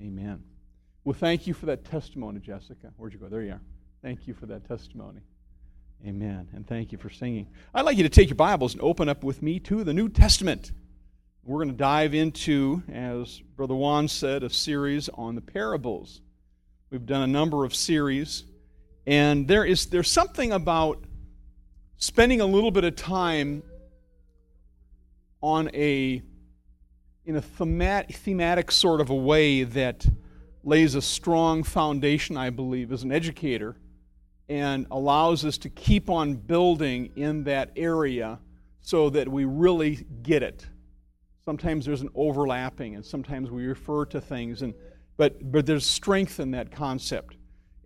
Amen. Well, thank you for that testimony, Jessica. Where'd you go? There you are. Thank you for that testimony. Amen. And thank you for singing. I'd like you to take your Bibles and open up with me to the New Testament. We're going to dive into, as Brother Juan said, a series on the parables. We've done a number of series, and there is there's something about spending a little bit of time on a in a thematic, thematic sort of a way that lays a strong foundation, I believe, as an educator and allows us to keep on building in that area so that we really get it. Sometimes there's an overlapping, and sometimes we refer to things, and, but, but there's strength in that concept.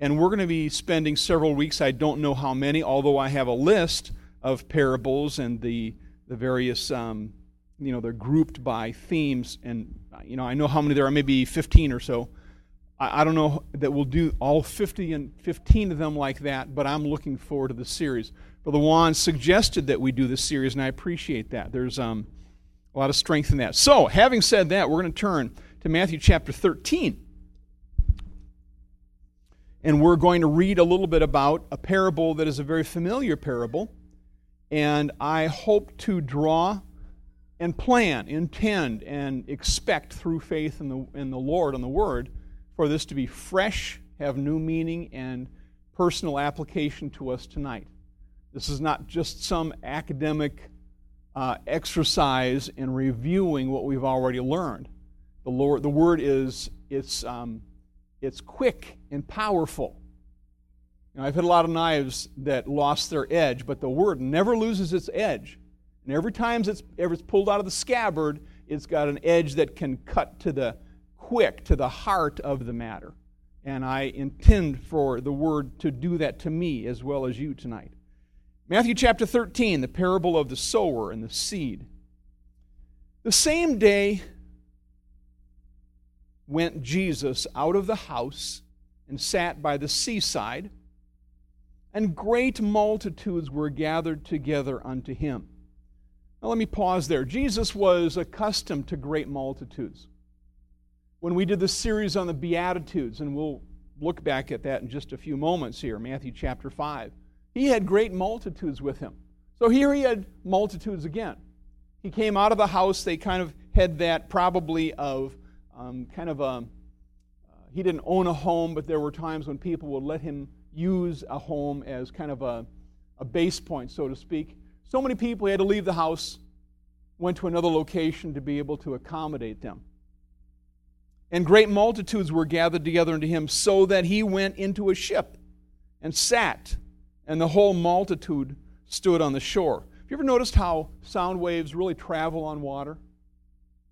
And we're going to be spending several weeks, I don't know how many, although I have a list of parables and the, the various um, you know, they're grouped by themes, and you know, I know how many there are, maybe 15 or so. I, I don't know that we'll do all 50 and 15 of them like that, but I'm looking forward to the series. Brother Juan suggested that we do this series, and I appreciate that. There's um, a lot of strength in that. So, having said that, we're going to turn to Matthew chapter 13. And we're going to read a little bit about a parable that is a very familiar parable. And I hope to draw and plan, intend, and expect through faith in the, in the Lord and the Word for this to be fresh, have new meaning, and personal application to us tonight. This is not just some academic uh, exercise in reviewing what we've already learned. The, Lord, the Word is it's, um, it's quick and powerful. You know, I've had a lot of knives that lost their edge, but the Word never loses its edge. And every time it's, ever it's pulled out of the scabbard, it's got an edge that can cut to the quick, to the heart of the matter. And I intend for the word to do that to me as well as you tonight. Matthew chapter 13, the parable of the sower and the seed. The same day went Jesus out of the house and sat by the seaside, and great multitudes were gathered together unto him now, let me pause there. Jesus was accustomed to great multitudes. When we did the series on the Beatitudes, and we'll look back at that in just a few moments here, Matthew chapter 5, he had great multitudes with him. So here he had multitudes again. He came out of the house, they kind of had that probably of um, kind of a, uh, he didn't own a home, but there were times when people would let him use a home as kind of a, a base point, so to speak. So many people, he had to leave the house, went to another location to be able to accommodate them. And great multitudes were gathered together unto him, so that he went into a ship and sat, and the whole multitude stood on the shore. Have you ever noticed how sound waves really travel on water?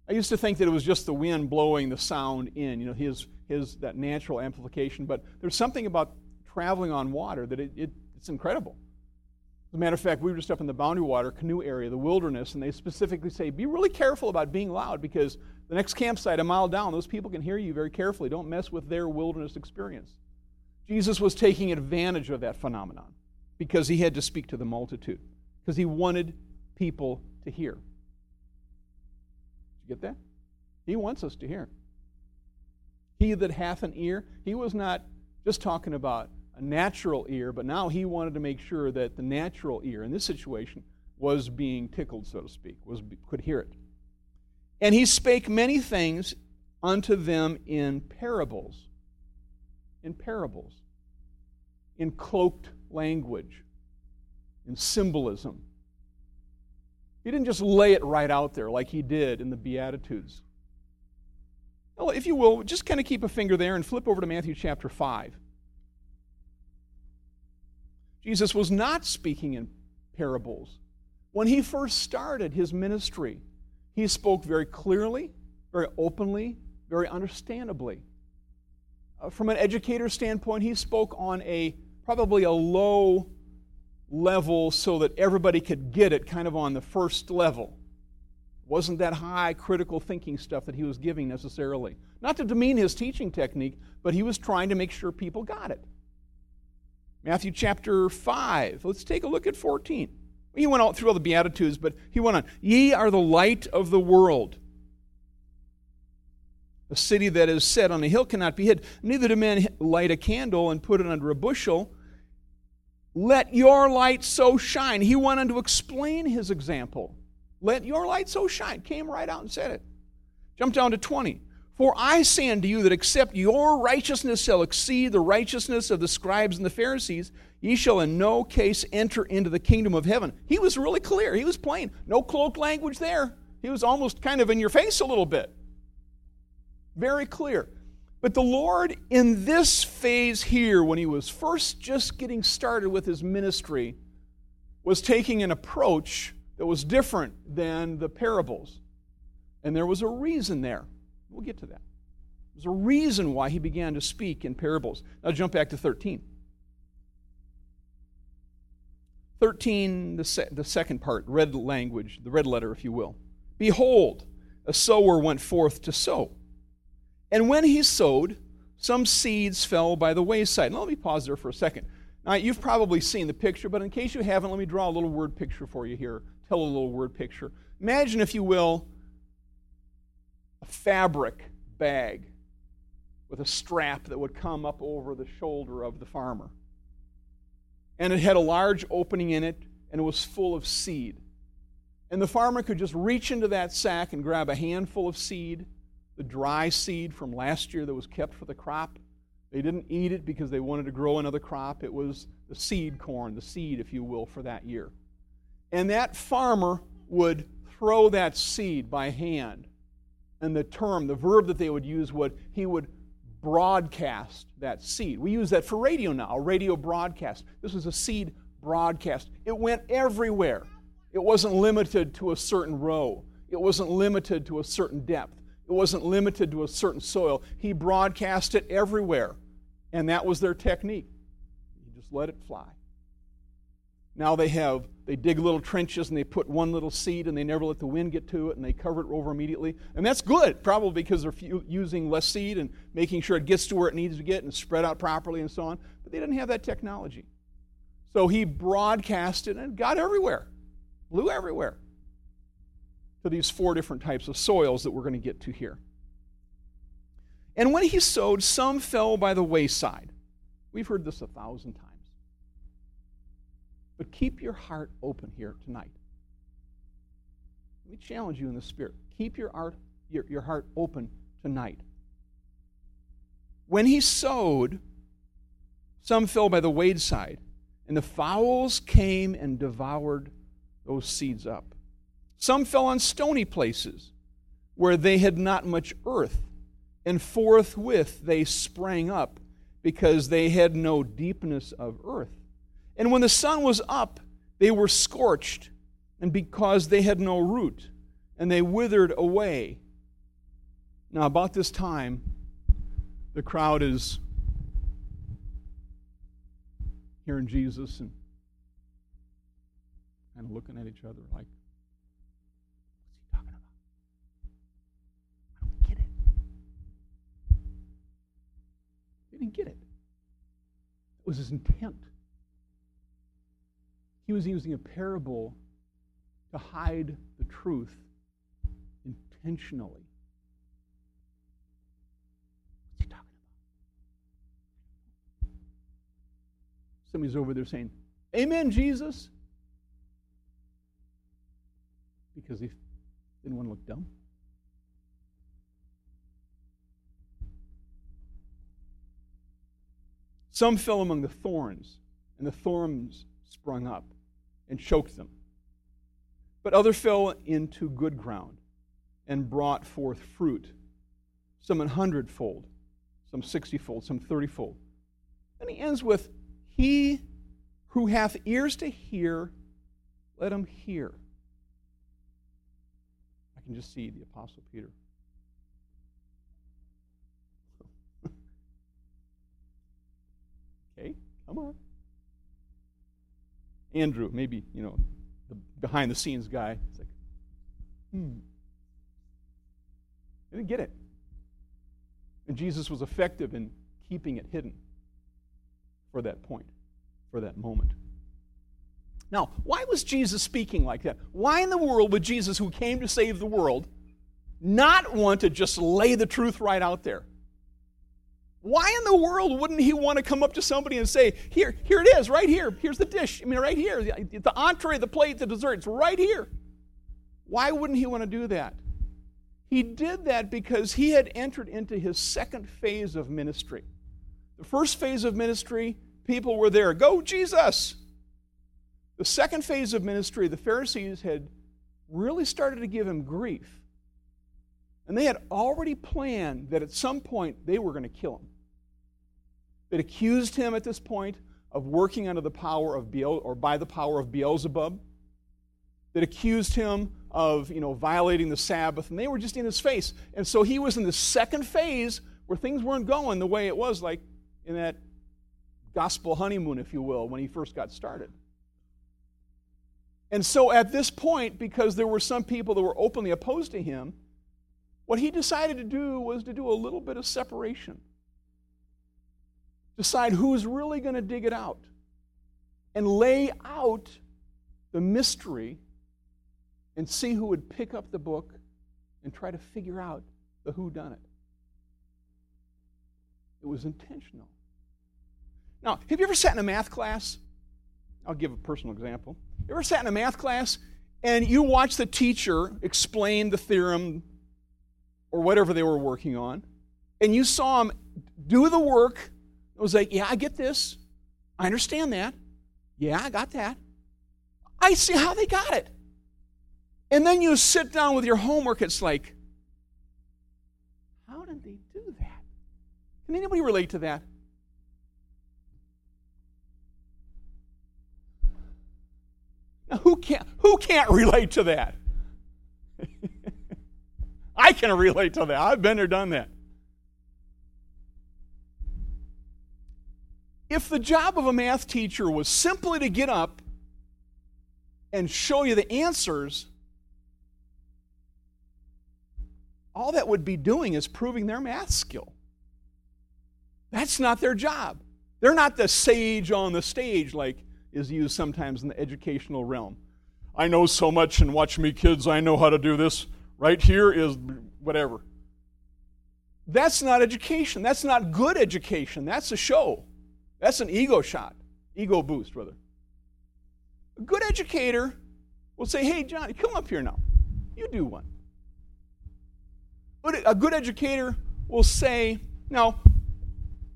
I used to think that it was just the wind blowing the sound in, you know, his, his that natural amplification, but there's something about traveling on water that it, it, it's incredible. As a matter of fact, we were just up in the Boundary Water canoe area, the wilderness, and they specifically say, be really careful about being loud because the next campsite a mile down, those people can hear you very carefully. Don't mess with their wilderness experience. Jesus was taking advantage of that phenomenon because he had to speak to the multitude, because he wanted people to hear. Did you get that? He wants us to hear. He that hath an ear, he was not just talking about a natural ear, but now he wanted to make sure that the natural ear in this situation was being tickled, so to speak, was could hear it. And he spake many things unto them in parables. In parables. In cloaked language. In symbolism. He didn't just lay it right out there like he did in the Beatitudes. Well, if you will, just kind of keep a finger there and flip over to Matthew chapter 5. Jesus was not speaking in parables. When he first started his ministry, he spoke very clearly, very openly, very understandably. Uh, from an educator standpoint, he spoke on a probably a low level so that everybody could get it kind of on the first level. It wasn't that high critical thinking stuff that he was giving necessarily. Not to demean his teaching technique, but he was trying to make sure people got it. Matthew chapter 5. Let's take a look at 14. He went out through all the Beatitudes, but he went on. Ye are the light of the world. A city that is set on a hill cannot be hid. Neither do men light a candle and put it under a bushel. Let your light so shine. He went on to explain his example. Let your light so shine. Came right out and said it. Jump down to 20. For I say unto you that except your righteousness shall exceed the righteousness of the scribes and the Pharisees, ye shall in no case enter into the kingdom of heaven. He was really clear. He was plain. No cloak language there. He was almost kind of in your face a little bit. Very clear. But the Lord, in this phase here, when he was first just getting started with his ministry, was taking an approach that was different than the parables. And there was a reason there. We'll get to that. There's a reason why he began to speak in parables. Now jump back to 13. 13, the, se- the second part, red language, the red letter, if you will. Behold, a sower went forth to sow. And when he sowed, some seeds fell by the wayside. Now, let me pause there for a second. Now, you've probably seen the picture, but in case you haven't, let me draw a little word picture for you here. Tell a little word picture. Imagine, if you will, fabric bag with a strap that would come up over the shoulder of the farmer. And it had a large opening in it, and it was full of seed. And the farmer could just reach into that sack and grab a handful of seed the dry seed from last year that was kept for the crop. They didn't eat it because they wanted to grow another crop. It was the seed corn, the seed, if you will, for that year. And that farmer would throw that seed by hand. And the term, the verb that they would use would, he would broadcast that seed. We use that for radio now, radio broadcast. This was a seed broadcast. It went everywhere. It wasn't limited to a certain row, it wasn't limited to a certain depth. It wasn't limited to a certain soil. He broadcast it everywhere. And that was their technique. He just let it fly. Now they have, they dig little trenches and they put one little seed and they never let the wind get to it and they cover it over immediately. And that's good, probably because they're using less seed and making sure it gets to where it needs to get and spread out properly and so on. But they didn't have that technology. So he broadcasted and got everywhere, blew everywhere to these four different types of soils that we're going to get to here. And when he sowed, some fell by the wayside. We've heard this a thousand times. But keep your heart open here tonight. Let me challenge you in the spirit. Keep your heart, your, your heart open tonight. When he sowed, some fell by the wayside, and the fowls came and devoured those seeds up. Some fell on stony places where they had not much earth, and forthwith they sprang up because they had no deepness of earth. And when the sun was up, they were scorched, and because they had no root, and they withered away. Now, about this time, the crowd is hearing Jesus and kind of looking at each other like, what's He talking about? I don't get it. They didn't get it. It was his intent. He was using a parable to hide the truth intentionally. What's he talking about? Somebody's over there saying, Amen, Jesus. Because he didn't want to look dumb. Some fell among the thorns, and the thorns sprung up and choked them. But other fell into good ground and brought forth fruit, some an hundredfold, some sixtyfold, some thirtyfold. And he ends with, He who hath ears to hear, let him hear. I can just see the Apostle Peter. Okay, come on. Andrew, maybe, you know, the behind the scenes guy. It's like, hmm. They didn't get it. And Jesus was effective in keeping it hidden for that point, for that moment. Now, why was Jesus speaking like that? Why in the world would Jesus, who came to save the world, not want to just lay the truth right out there? Why in the world wouldn't he want to come up to somebody and say, Here, here it is, right here. Here's the dish. I mean, right here. The, the entree, the plate, the dessert. It's right here. Why wouldn't he want to do that? He did that because he had entered into his second phase of ministry. The first phase of ministry, people were there. Go, Jesus! The second phase of ministry, the Pharisees had really started to give him grief. And they had already planned that at some point they were going to kill him. That accused him at this point of working under the power of Beel, or by the power of Beelzebub. That accused him of you know violating the Sabbath, and they were just in his face. And so he was in the second phase where things weren't going the way it was like in that gospel honeymoon, if you will, when he first got started. And so at this point, because there were some people that were openly opposed to him, what he decided to do was to do a little bit of separation. Decide who's really going to dig it out and lay out the mystery and see who would pick up the book and try to figure out the who done it. It was intentional. Now, have you ever sat in a math class? I'll give a personal example. You ever sat in a math class and you watch the teacher explain the theorem or whatever they were working on, and you saw them do the work? It was like, yeah, I get this. I understand that. Yeah, I got that. I see how they got it. And then you sit down with your homework, it's like, how did they do that? Can anybody relate to that? Now, who can't, who can't relate to that? I can relate to that. I've been there, done that. If the job of a math teacher was simply to get up and show you the answers, all that would be doing is proving their math skill. That's not their job. They're not the sage on the stage like is used sometimes in the educational realm. I know so much, and watch me, kids, I know how to do this. Right here is whatever. That's not education. That's not good education. That's a show. That's an ego shot, ego boost, brother. A good educator will say, Hey, Johnny, come up here now. You do one. But a good educator will say, Now,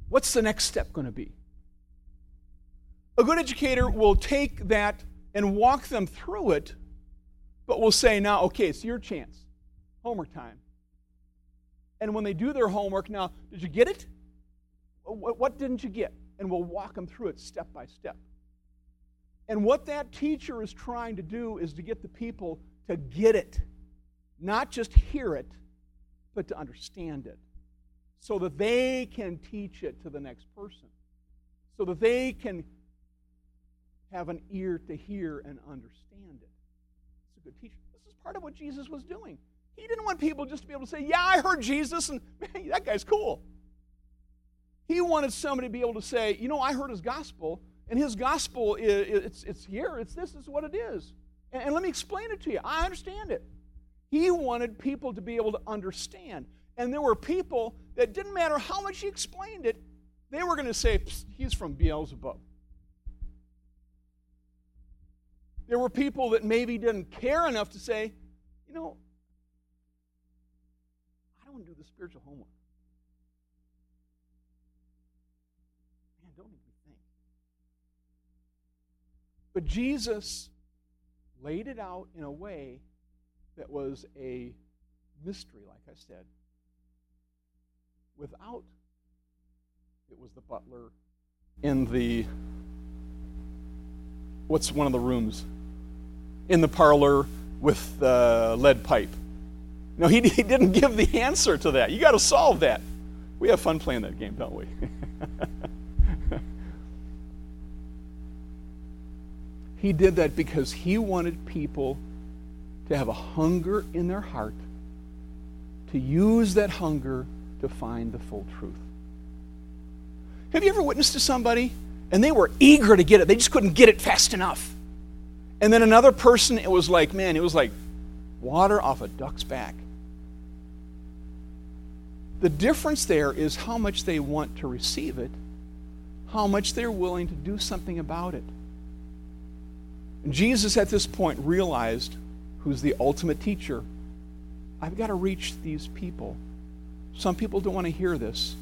what's the next step going to be? A good educator will take that and walk them through it, but will say, now, okay, it's your chance. Homework time. And when they do their homework, now, did you get it? What didn't you get? And we'll walk them through it step by step. And what that teacher is trying to do is to get the people to get it, not just hear it, but to understand it, so that they can teach it to the next person, so that they can have an ear to hear and understand it. It's a good teacher. This is part of what Jesus was doing. He didn't want people just to be able to say, Yeah, I heard Jesus, and man, that guy's cool. He wanted somebody to be able to say, You know, I heard his gospel, and his gospel is it's, it's here, it's this, is what it is. And, and let me explain it to you. I understand it. He wanted people to be able to understand. And there were people that didn't matter how much he explained it, they were going to say, He's from Beelzebub. There were people that maybe didn't care enough to say, you know, I don't do the spiritual homework. Man, don't make me think. But Jesus laid it out in a way that was a mystery, like I said, without it was the butler in the what's one of the rooms in the parlor with the lead pipe. No, he, he didn't give the answer to that. You got to solve that. We have fun playing that game, don't we? he did that because he wanted people to have a hunger in their heart, to use that hunger to find the full truth. Have you ever witnessed to somebody and they were eager to get it? They just couldn't get it fast enough. And then another person, it was like, man, it was like water off a duck's back. The difference there is how much they want to receive it, how much they're willing to do something about it. Jesus, at this point, realized who's the ultimate teacher I've got to reach these people. Some people don't want to hear this.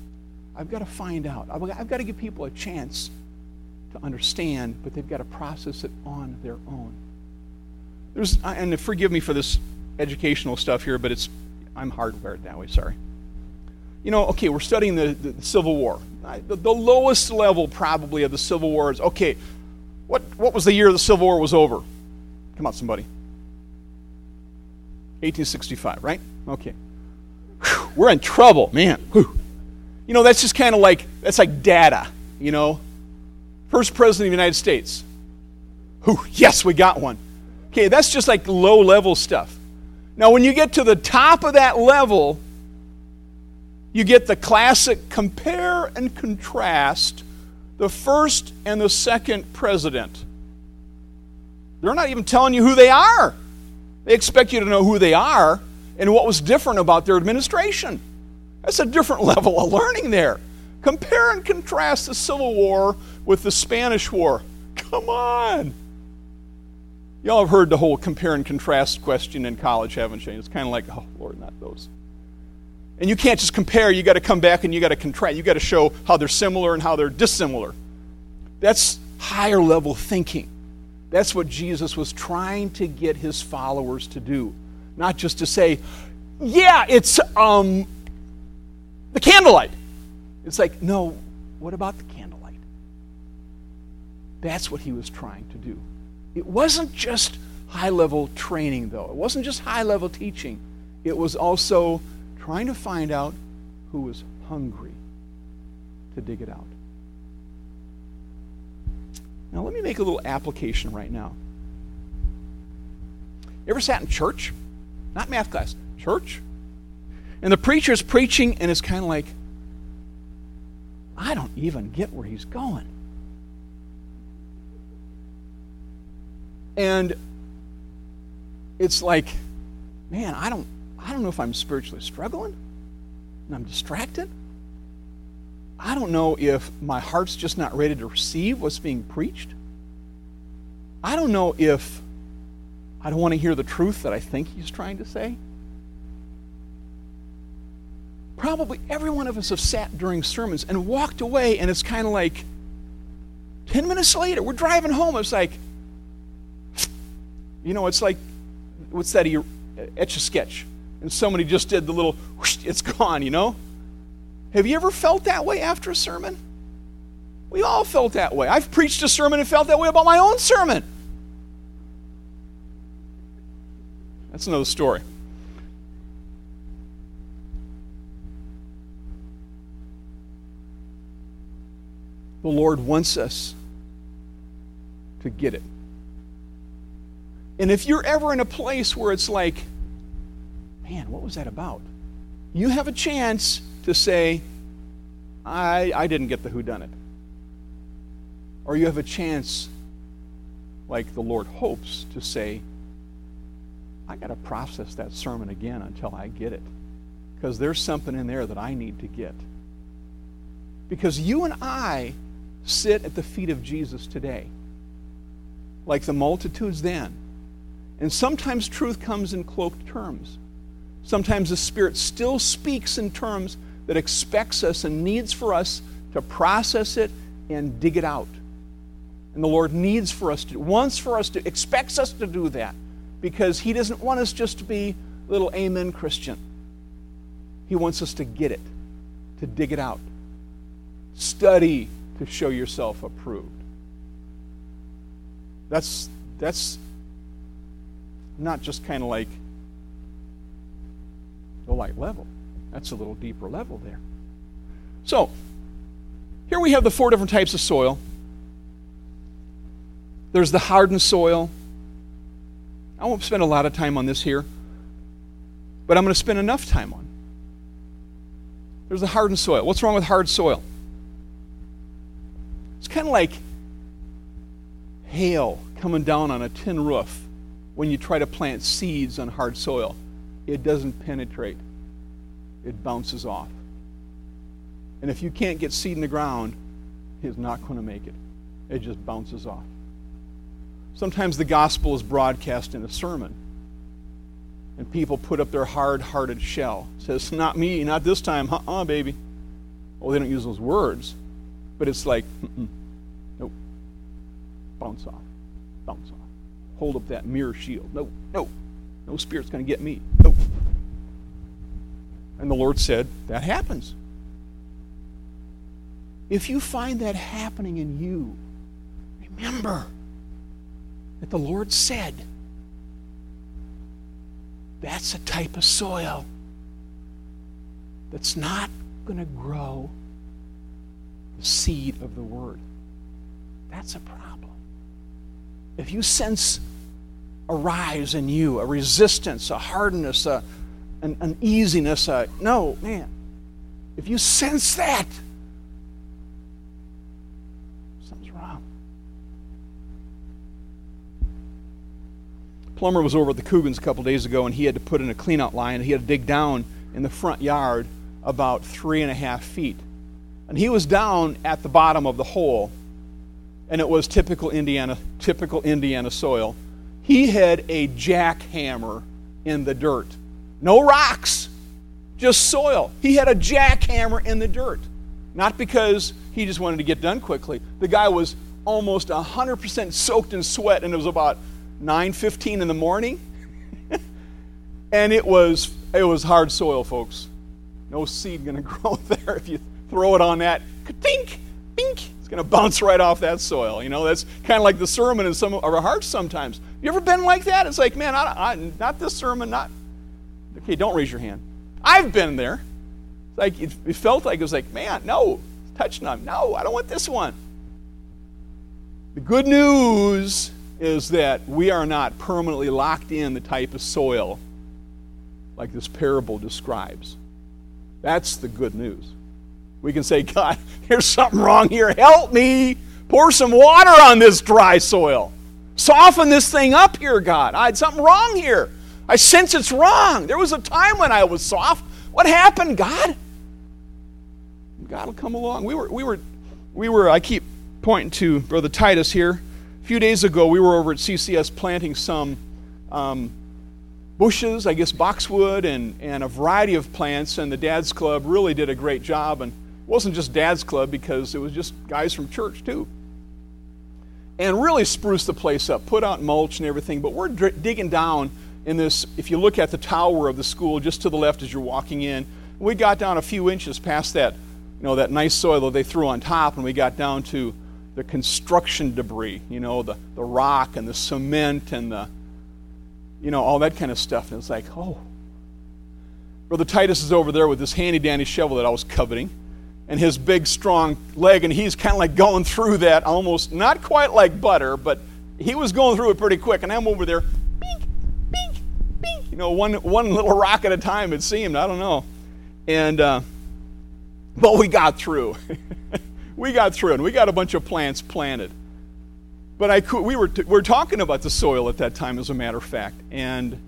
I've got to find out. I've got to give people a chance to understand, but they've got to process it on their own. There's, and forgive me for this educational stuff here, but it's I'm hardwired that way. Sorry. You know, okay, we're studying the, the, the Civil War. The, the, lowest level probably of the Civil War is okay. What what was the year the Civil War was over? Come on, somebody. 1865, right? Okay. Whew, we're in trouble, man. Whew. You know, that's just kind of like that's like data. You know, first president of the United States. Whew, yes, we got one. Okay, that's just like low level stuff. Now, when you get to the top of that level, you get the classic compare and contrast the first and the second president. They're not even telling you who they are. They expect you to know who they are and what was different about their administration. That's a different level of learning there. Compare and contrast the Civil War with the Spanish War. Come on. Y'all have heard the whole compare and contrast question in college, haven't you? It's kind of like, oh, Lord, not those. And you can't just compare, you got to come back and you got to contrast. You got to show how they're similar and how they're dissimilar. That's higher level thinking. That's what Jesus was trying to get his followers to do. Not just to say, yeah, it's um, the candlelight. It's like, no, what about the candlelight? That's what he was trying to do. It wasn't just high level training, though. It wasn't just high level teaching. It was also trying to find out who was hungry to dig it out. Now, let me make a little application right now. You ever sat in church? Not math class, church? And the preacher's preaching, and it's kind of like, I don't even get where he's going. And it's like, man, I don't, I don't know if I'm spiritually struggling and I'm distracted. I don't know if my heart's just not ready to receive what's being preached. I don't know if I don't want to hear the truth that I think he's trying to say. Probably every one of us have sat during sermons and walked away, and it's kind of like 10 minutes later, we're driving home. It's like, you know, it's like, what's that? Etch a sketch. And somebody just did the little, whoosh, it's gone, you know? Have you ever felt that way after a sermon? We all felt that way. I've preached a sermon and felt that way about my own sermon. That's another story. The Lord wants us to get it. And if you're ever in a place where it's like, man, what was that about? You have a chance to say, I, I didn't get the who done it. Or you have a chance, like the Lord hopes, to say, I got to process that sermon again until I get it. Because there's something in there that I need to get. Because you and I sit at the feet of Jesus today, like the multitudes then and sometimes truth comes in cloaked terms. Sometimes the Spirit still speaks in terms that expects us and needs for us to process it and dig it out. And the Lord needs for us to, wants for us to, expects us to do that because He doesn't want us just to be little amen Christian. He wants us to get it, to dig it out. Study to show yourself approved. That's, that's not just kind of like the light level. That's a little deeper level there. So, here we have the four different types of soil. There's the hardened soil. I won't spend a lot of time on this here, but I'm going to spend enough time on. There's the hardened soil. What's wrong with hard soil? It's kind of like hail coming down on a tin roof when you try to plant seeds on hard soil, it doesn't penetrate, it bounces off. And if you can't get seed in the ground, it's not going to make it. It just bounces off. Sometimes the gospel is broadcast in a sermon, and people put up their hard hearted shell. Says, Not me, not this time, uh uh, baby. Well, they don't use those words, but it's like, nope, bounce off, bounce off. Hold up that mirror shield. No, no, no spirit's going to get me. Nope. And the Lord said, That happens. If you find that happening in you, remember that the Lord said, That's a type of soil that's not going to grow the seed of the Word. That's a problem. If you sense a rise in you, a resistance, a hardness, a, an uneasiness, a, no, man. If you sense that, something's wrong. Plumber was over at the Coogan's a couple days ago, and he had to put in a cleanout line. He had to dig down in the front yard about three and a half feet. And he was down at the bottom of the hole, and it was typical Indiana, typical Indiana soil. He had a jackhammer in the dirt. No rocks, just soil. He had a jackhammer in the dirt. Not because he just wanted to get done quickly. The guy was almost 100% soaked in sweat, and it was about 9.15 in the morning. and it was, it was hard soil, folks. No seed going to grow there if you throw it on that. Ka-tink, bink. It's going to bounce right off that soil. You know, that's kind of like the sermon in some of our hearts sometimes. You ever been like that? It's like, man, I, I, not this sermon, not. Okay, don't raise your hand. I've been there. It's like it, it felt like it was like, man, no, touch none. No, I don't want this one. The good news is that we are not permanently locked in the type of soil like this parable describes. That's the good news. We can say, God, there's something wrong here. Help me. Pour some water on this dry soil. Soften this thing up here, God. I had something wrong here. I sense it's wrong. There was a time when I was soft. What happened, God? God will come along. We were, we were, we were, I keep pointing to Brother Titus here. A few days ago, we were over at CCS planting some um, bushes, I guess boxwood, and, and a variety of plants. And the Dad's Club really did a great job. And wasn't just Dad's Club because it was just guys from church too. And really spruced the place up, put out mulch and everything. But we're digging down in this. If you look at the tower of the school just to the left as you're walking in, we got down a few inches past that, you know, that nice soil that they threw on top, and we got down to the construction debris, you know, the, the rock and the cement and the, you know, all that kind of stuff. And it's like, oh. Brother Titus is over there with this handy dandy shovel that I was coveting and his big strong leg, and he's kind of like going through that almost not quite like butter, but he was going through it pretty quick. And I'm over there, bink, bink, bink. You know, one one little rock at a time. It seemed. I don't know. And uh, but we got through. we got through, and we got a bunch of plants planted. But I could, we were, t- we were talking about the soil at that time, as a matter of fact, and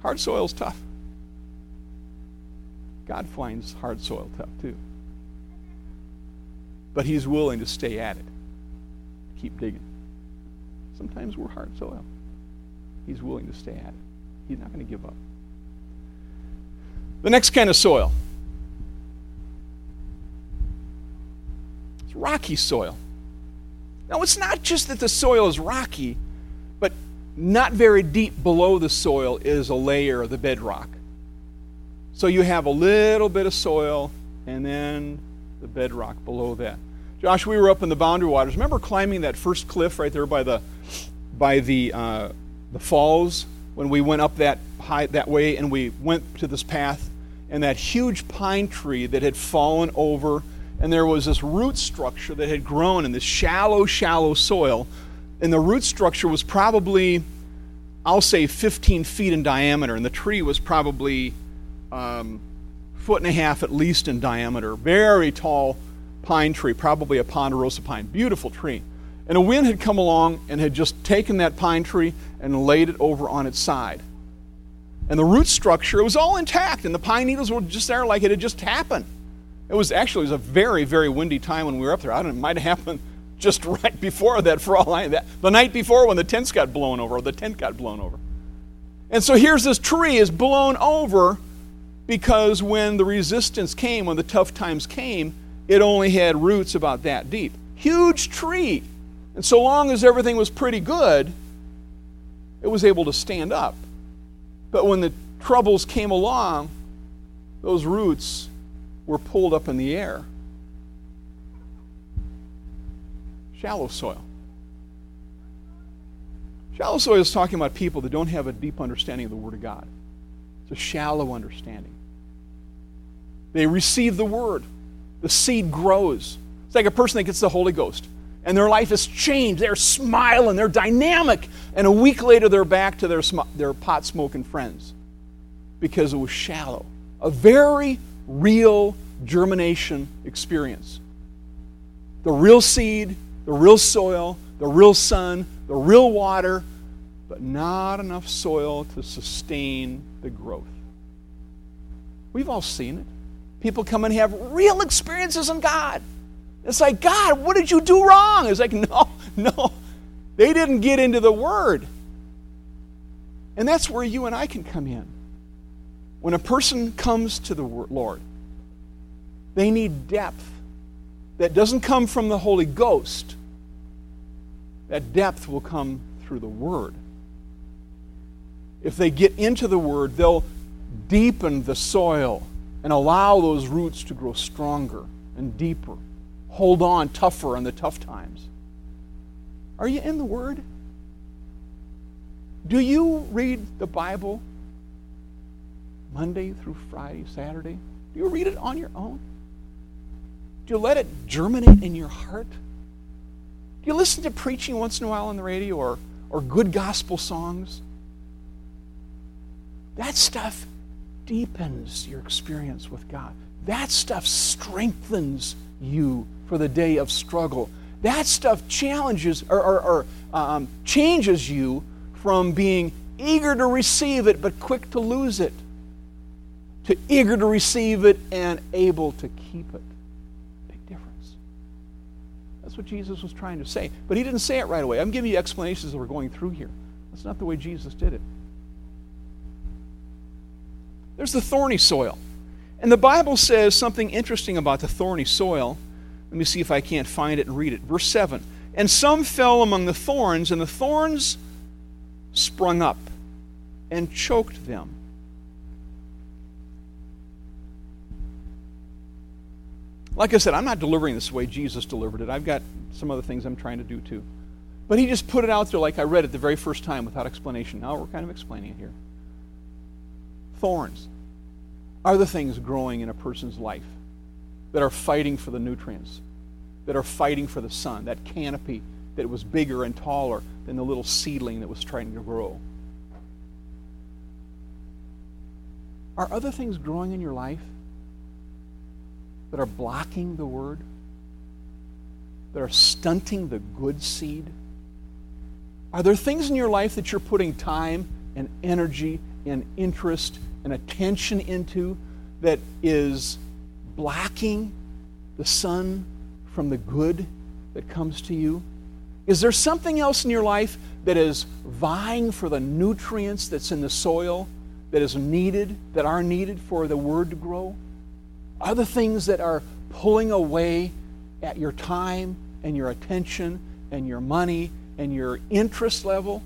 hard soil is tough. God finds hard soil tough too. But He's willing to stay at it, keep digging. Sometimes we're hard soil. He's willing to stay at it. He's not going to give up. The next kind of soil it's rocky soil. Now, it's not just that the soil is rocky, but not very deep below the soil is a layer of the bedrock. So you have a little bit of soil and then the bedrock below that. Josh, we were up in the boundary waters. Remember climbing that first cliff right there by the by the uh, the falls when we went up that high that way and we went to this path and that huge pine tree that had fallen over and there was this root structure that had grown in this shallow, shallow soil. And the root structure was probably, I'll say, 15 feet in diameter, and the tree was probably um, foot and a half at least in diameter. Very tall pine tree, probably a ponderosa pine. Beautiful tree. And a wind had come along and had just taken that pine tree and laid it over on its side. And the root structure, it was all intact, and the pine needles were just there like it had just happened. It was actually it was a very, very windy time when we were up there. I don't know, it might have happened just right before that for all I that the night before when the tents got blown over, or the tent got blown over. And so here's this tree is blown over because when the resistance came, when the tough times came, it only had roots about that deep. Huge tree. And so long as everything was pretty good, it was able to stand up. But when the troubles came along, those roots were pulled up in the air. Shallow soil. Shallow soil is talking about people that don't have a deep understanding of the Word of God. It's a shallow understanding. They receive the Word, the seed grows. It's like a person that gets the Holy Ghost and their life has changed. They're smiling, they're dynamic, and a week later they're back to their, sm- their pot smoking friends because it was shallow. A very real germination experience. The real seed, the real soil, the real sun, the real water, but not enough soil to sustain the growth. We've all seen it. People come and have real experiences in God. It's like, God, what did you do wrong? It's like, no, no. They didn't get into the Word. And that's where you and I can come in. When a person comes to the Lord, they need depth that doesn't come from the Holy Ghost. That depth will come through the Word. If they get into the Word, they'll deepen the soil and allow those roots to grow stronger and deeper hold on tougher in the tough times. Are you in the Word? Do you read the Bible Monday through Friday, Saturday? Do you read it on your own? Do you let it germinate in your heart? Do you listen to preaching once in a while on the radio or, or good gospel songs? That stuff deepens your experience with God. That stuff strengthens you for the day of struggle. That stuff challenges or, or, or um, changes you from being eager to receive it but quick to lose it to eager to receive it and able to keep it. Big difference. That's what Jesus was trying to say. But he didn't say it right away. I'm giving you explanations that we're going through here. That's not the way Jesus did it. There's the thorny soil. And the Bible says something interesting about the thorny soil. Let me see if I can't find it and read it. Verse 7 And some fell among the thorns, and the thorns sprung up and choked them. Like I said, I'm not delivering this the way Jesus delivered it. I've got some other things I'm trying to do too. But he just put it out there like I read it the very first time without explanation. Now we're kind of explaining it here. Thorns are the things growing in a person's life that are fighting for the nutrients, that are fighting for the sun, that canopy that was bigger and taller than the little seedling that was trying to grow. Are other things growing in your life that are blocking the word? That are stunting the good seed? Are there things in your life that you're putting time and energy and interest and attention into that is blocking the sun from the good that comes to you? Is there something else in your life that is vying for the nutrients that's in the soil that is needed, that are needed for the word to grow? Other things that are pulling away at your time and your attention and your money and your interest level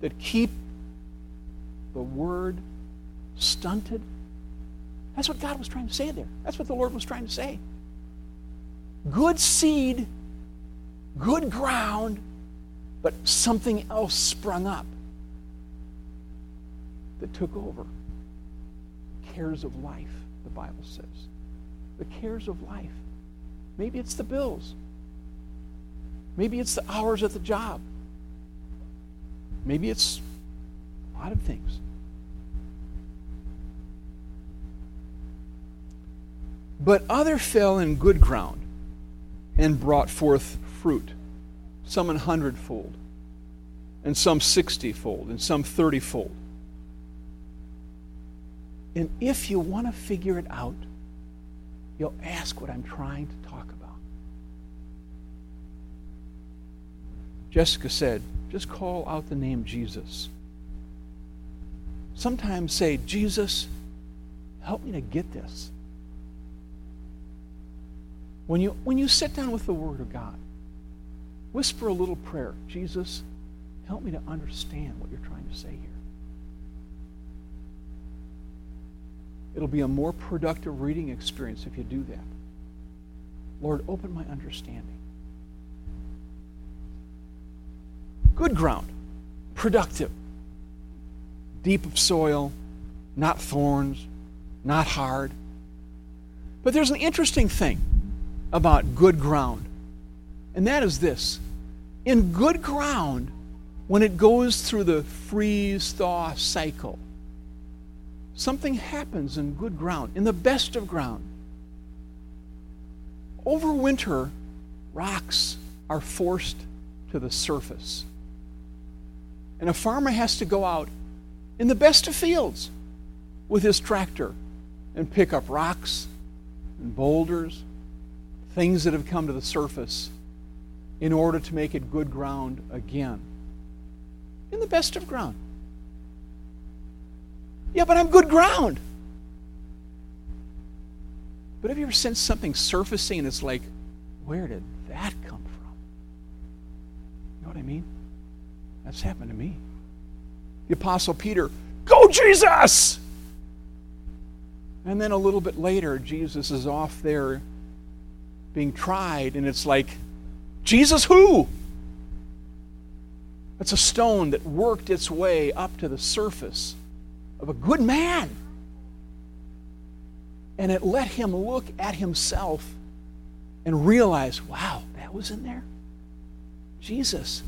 that keep the word stunted? That's what God was trying to say there. That's what the Lord was trying to say. Good seed, good ground, but something else sprung up that took over. Cares of life, the Bible says. The cares of life. Maybe it's the bills. Maybe it's the hours at the job. Maybe it's lot of things. But other fell in good ground and brought forth fruit, some an hundredfold, and some sixtyfold, and some thirtyfold. And if you want to figure it out, you'll ask what I'm trying to talk about. Jessica said, just call out the name Jesus. Sometimes say, Jesus, help me to get this. When you, when you sit down with the Word of God, whisper a little prayer Jesus, help me to understand what you're trying to say here. It'll be a more productive reading experience if you do that. Lord, open my understanding. Good ground, productive, deep of soil, not thorns, not hard. But there's an interesting thing about good ground, and that is this. In good ground, when it goes through the freeze thaw cycle, something happens in good ground, in the best of ground. Over winter, rocks are forced to the surface. And a farmer has to go out in the best of fields with his tractor and pick up rocks and boulders, things that have come to the surface, in order to make it good ground again. In the best of ground. Yeah, but I'm good ground. But have you ever sensed something surfacing and it's like, where did that come from? You know what I mean? That's happened to me. The Apostle Peter, go Jesus! And then a little bit later, Jesus is off there being tried, and it's like, Jesus who? It's a stone that worked its way up to the surface of a good man. And it let him look at himself and realize, wow, that was in there? Jesus,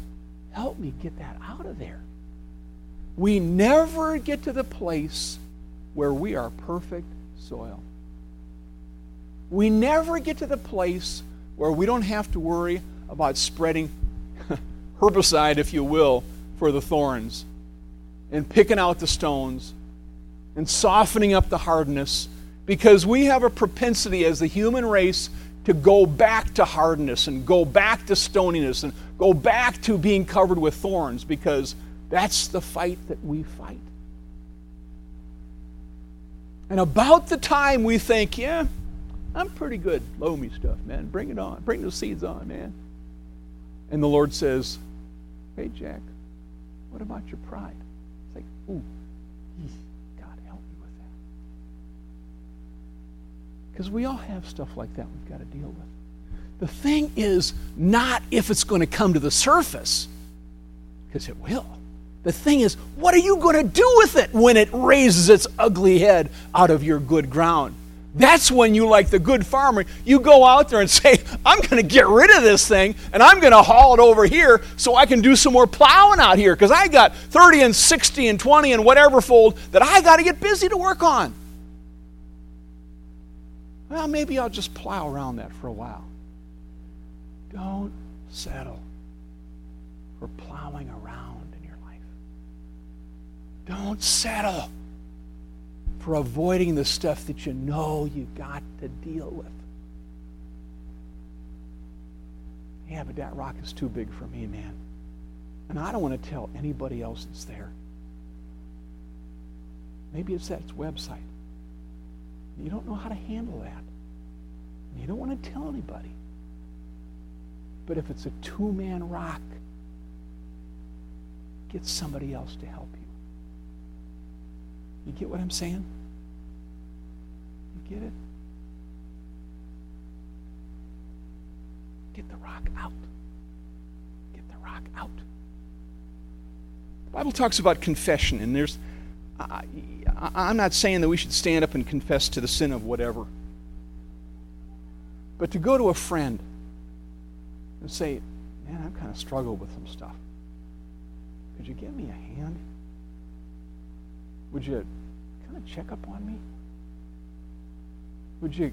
help me get that out of there. We never get to the place where we are perfect soil. We never get to the place where we don't have to worry about spreading herbicide, if you will, for the thorns and picking out the stones and softening up the hardness because we have a propensity as the human race to go back to hardness and go back to stoniness and go back to being covered with thorns because that's the fight that we fight. And about the time we think, yeah, I'm pretty good, loamy stuff, man. Bring it on. Bring those seeds on, man. And the Lord says, hey, Jack, what about your pride? It's like, ooh, God help me with that. Because we all have stuff like that we've got to deal with. The thing is not if it's going to come to the surface, because it will. The thing is, what are you going to do with it when it raises its ugly head out of your good ground? That's when you, like the good farmer, you go out there and say, I'm going to get rid of this thing and I'm going to haul it over here so I can do some more plowing out here because I got 30 and 60 and 20 and whatever fold that I got to get busy to work on. Well, maybe I'll just plow around that for a while. Don't settle for plowing around. Don't settle for avoiding the stuff that you know you've got to deal with. Yeah, but that rock is too big for me, man. And I don't want to tell anybody else that's there. Maybe it's that it's website. You don't know how to handle that. You don't want to tell anybody. But if it's a two man rock, get somebody else to help you. You get what I'm saying? You get it? Get the rock out. Get the rock out. The Bible talks about confession, and there's. I, I'm not saying that we should stand up and confess to the sin of whatever. But to go to a friend and say, man, I've kind of struggled with some stuff. Could you give me a hand? Would you kind of check up on me? Would you,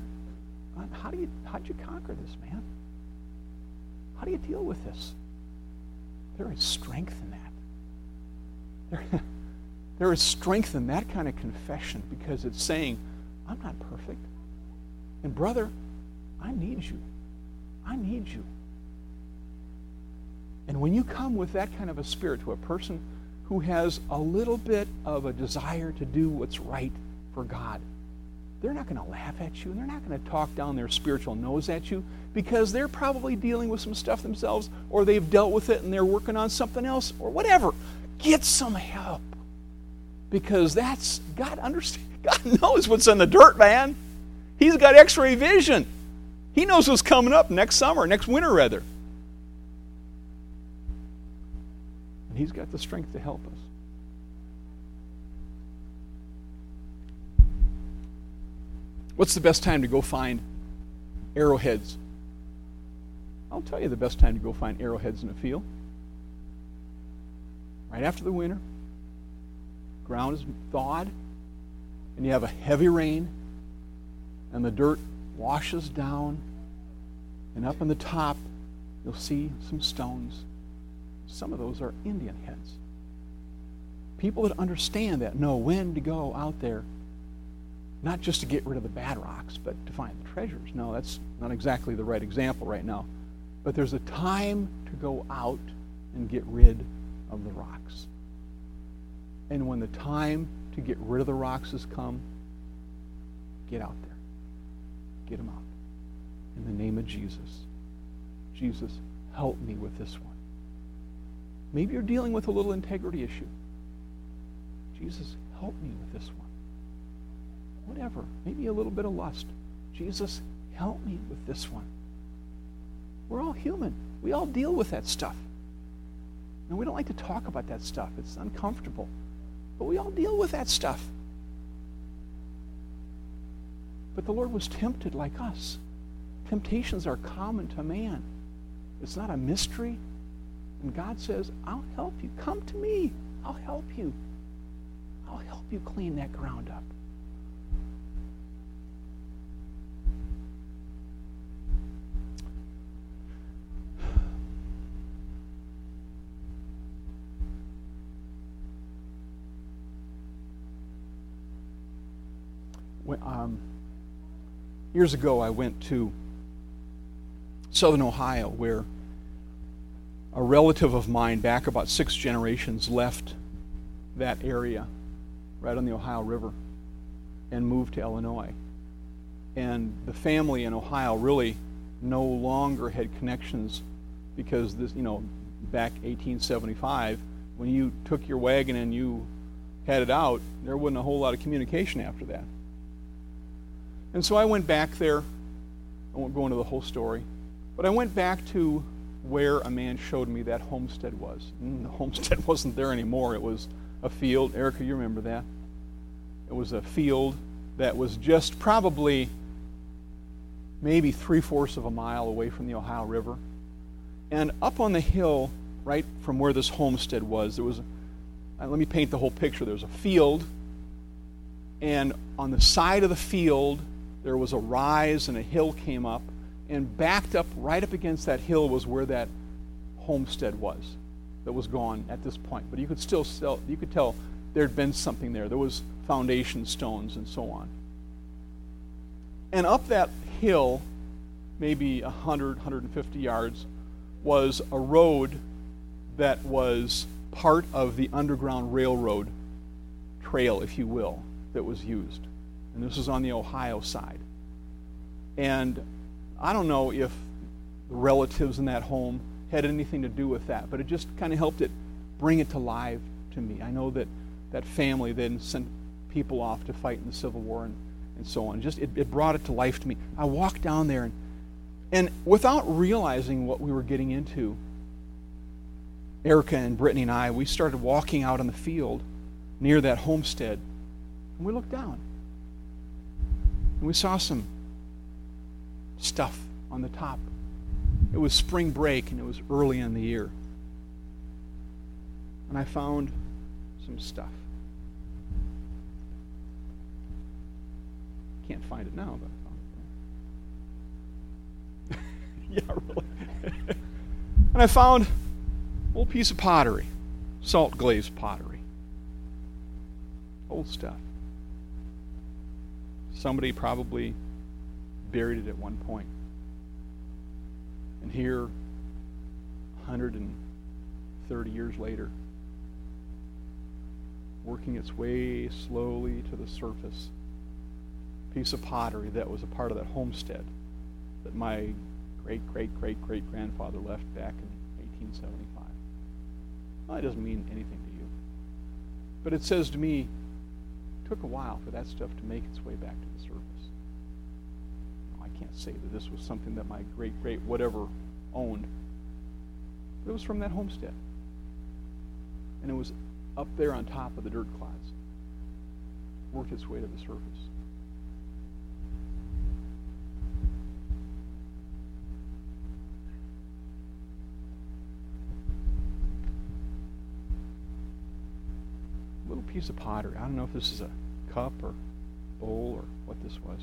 how do you, how'd you conquer this, man? How do you deal with this? There is strength in that. There, there is strength in that kind of confession because it's saying, I'm not perfect. And, brother, I need you. I need you. And when you come with that kind of a spirit to a person who has a little bit of a desire to do what's right for God, they're not going to laugh at you they're not going to talk down their spiritual nose at you because they're probably dealing with some stuff themselves or they've dealt with it and they're working on something else or whatever. Get some help because that's God understands. God knows what's in the dirt, man. He's got x-ray vision. He knows what's coming up next summer, next winter rather. And he's got the strength to help us. What's the best time to go find arrowheads? I'll tell you the best time to go find arrowheads in a field. Right after the winter, ground is thawed, and you have a heavy rain, and the dirt washes down, and up on the top, you'll see some stones. Some of those are Indian heads. People that understand that know when to go out there not just to get rid of the bad rocks, but to find the treasures. No, that's not exactly the right example right now. But there's a time to go out and get rid of the rocks. And when the time to get rid of the rocks has come, get out there. Get them out. In the name of Jesus. Jesus, help me with this one. Maybe you're dealing with a little integrity issue. Jesus, help me with this one whatever, maybe a little bit of lust. Jesus, help me with this one. We're all human. We all deal with that stuff. And we don't like to talk about that stuff. It's uncomfortable. But we all deal with that stuff. But the Lord was tempted like us. Temptations are common to man. It's not a mystery. And God says, I'll help you. Come to me. I'll help you. I'll help you clean that ground up. um, years ago, I went to southern Ohio where a relative of mine, back about six generations, left that area right on the Ohio River and moved to Illinois. And the family in Ohio really no longer had connections because this, you know, back 1875, when you took your wagon and you headed out, there wasn't a whole lot of communication after that. And so I went back there. I won't go into the whole story, but I went back to where a man showed me that homestead was. And the homestead wasn't there anymore. It was a field. Erica, you remember that? It was a field that was just probably maybe three fourths of a mile away from the Ohio River. And up on the hill, right from where this homestead was, there was, a, uh, let me paint the whole picture. There was a field, and on the side of the field, there was a rise and a hill came up, and backed up right up against that hill was where that homestead was that was gone at this point. But you could still sell, you could tell there had been something there. There was foundation stones and so on. And up that hill, maybe 100, 150 yards, was a road that was part of the Underground Railroad trail, if you will, that was used and this was on the Ohio side. And I don't know if the relatives in that home had anything to do with that, but it just kind of helped it bring it to life to me. I know that that family then sent people off to fight in the Civil War and, and so on. Just it, it brought it to life to me. I walked down there and and without realizing what we were getting into, Erica and Brittany and I, we started walking out on the field near that homestead, and we looked down. And we saw some stuff on the top. It was spring break and it was early in the year. And I found some stuff. Can't find it now, but I found it. yeah, really. and I found a piece of pottery, salt glazed pottery. Old stuff somebody probably buried it at one point. And here, 130 years later, working its way slowly to the surface, piece of pottery that was a part of that homestead that my great great great great grandfather left back in 1875. Well, that doesn't mean anything to you. But it says to me, it took a while for that stuff to make its way back to the surface. Can't say that this was something that my great great whatever owned. But it was from that homestead. And it was up there on top of the dirt clods. Worked its way to the surface. little piece of pottery. I don't know if this is a cup or bowl or what this was.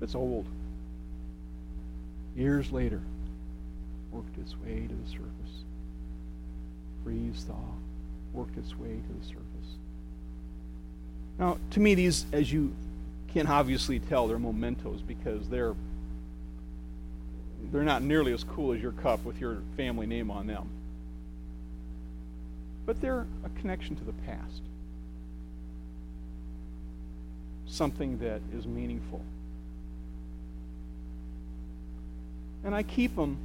It's old. Years later, worked its way to the surface. Freeze thaw, worked its way to the surface. Now, to me, these, as you can obviously tell, they're mementos because they're they're not nearly as cool as your cup with your family name on them but they're a connection to the past. Something that is meaningful. And I keep them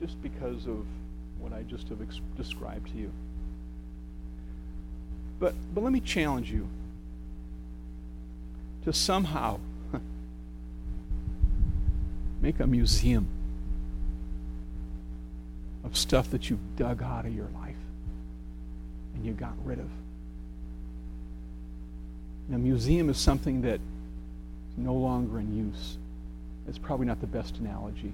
just because of what I just have ex- described to you. But, but let me challenge you to somehow make a museum of stuff that you've dug out of your life and you got rid of. A museum is something that is no longer in use. It's probably not the best analogy.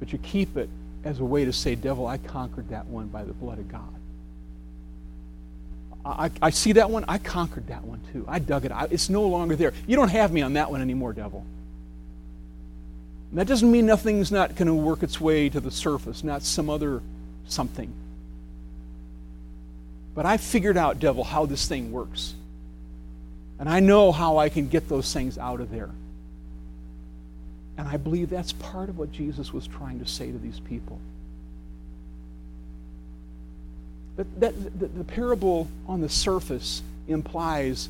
But you keep it as a way to say, Devil, I conquered that one by the blood of God. I, I see that one. I conquered that one too. I dug it out. It's no longer there. You don't have me on that one anymore, devil. And that doesn't mean nothing's not going to work its way to the surface, not some other something. But I figured out, devil, how this thing works. And I know how I can get those things out of there. And I believe that's part of what Jesus was trying to say to these people. That, that, the, the parable on the surface implies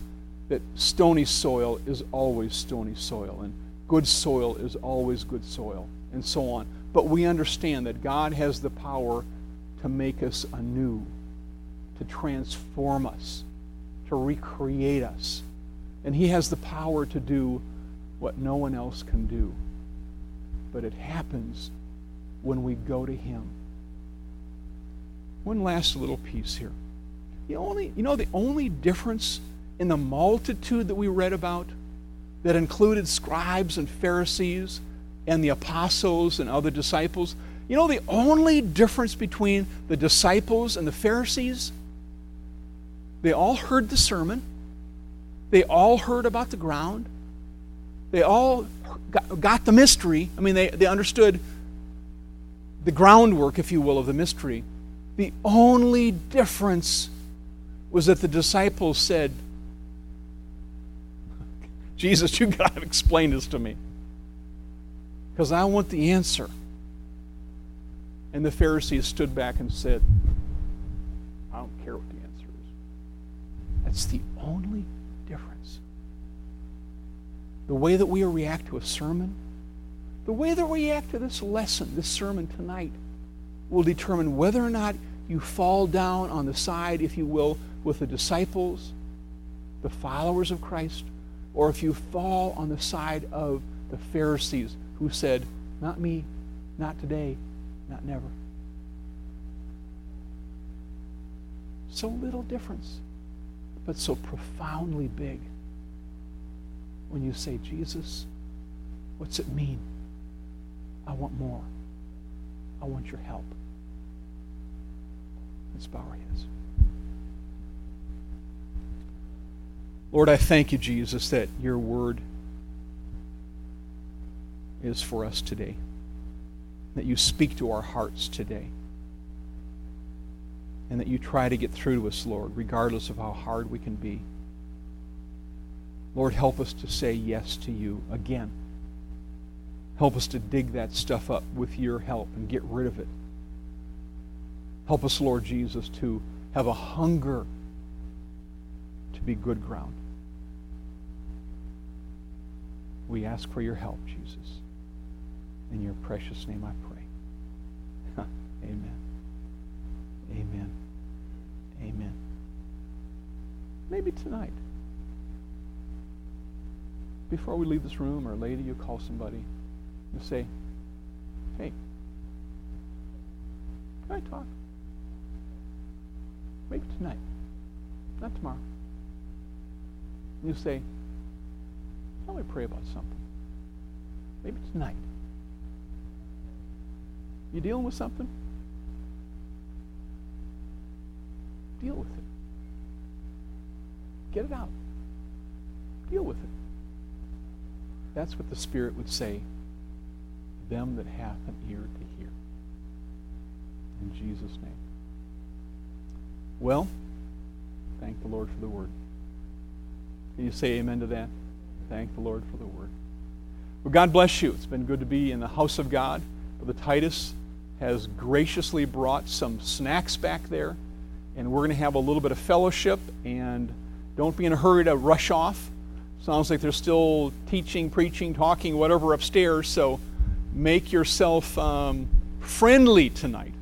that stony soil is always stony soil. And good soil is always good soil, and so on. But we understand that God has the power to make us anew, to transform us, to recreate us. And He has the power to do what no one else can do. But it happens when we go to Him. One last little piece here. The only, you know, the only difference in the multitude that we read about that included scribes and Pharisees and the apostles and other disciples. You know the only difference between the disciples and the Pharisees? They all heard the sermon, they all heard about the ground, they all got, the mystery. I mean, they, they understood the groundwork, if you will, of the mystery. The only difference was that the disciples said, Jesus, you've got to explain this to me. Because I want the answer. And the Pharisees stood back and said, I don't care what the answer is. That's the The way that we react to a sermon, the way that we react to this lesson, this sermon tonight, will determine whether or not you fall down on the side, if you will, with the disciples, the followers of Christ, or if you fall on the side of the Pharisees who said, Not me, not today, not never. So little difference, but so profoundly big. When you say, Jesus, what's it mean? I want more. I want your help. Let's bow our heads. Lord, I thank you, Jesus, that your word is for us today, that you speak to our hearts today, and that you try to get through to us, Lord, regardless of how hard we can be. Lord, help us to say yes to you again. Help us to dig that stuff up with your help and get rid of it. Help us, Lord Jesus, to have a hunger to be good ground. We ask for your help, Jesus. In your precious name I pray. Amen. Amen. Amen. Maybe tonight, before we leave this room, or later you call somebody and say, hey, can I talk? Maybe tonight, not tomorrow. And you say, let me pray about something. Maybe tonight. You dealing with something? Deal with it. Get it out. Deal with it. That's what the Spirit would say them that hath an ear to hear. In Jesus' name. Well, thank the Lord for the word. Can you say amen to that? Thank the Lord for the word. Well, God bless you. It's been good to be in the house of God. Brother Titus has graciously brought some snacks back there, and we're going to have a little bit of fellowship. And don't be in a hurry to rush off. Sounds like they're still teaching, preaching, talking, whatever upstairs. So make yourself um, friendly tonight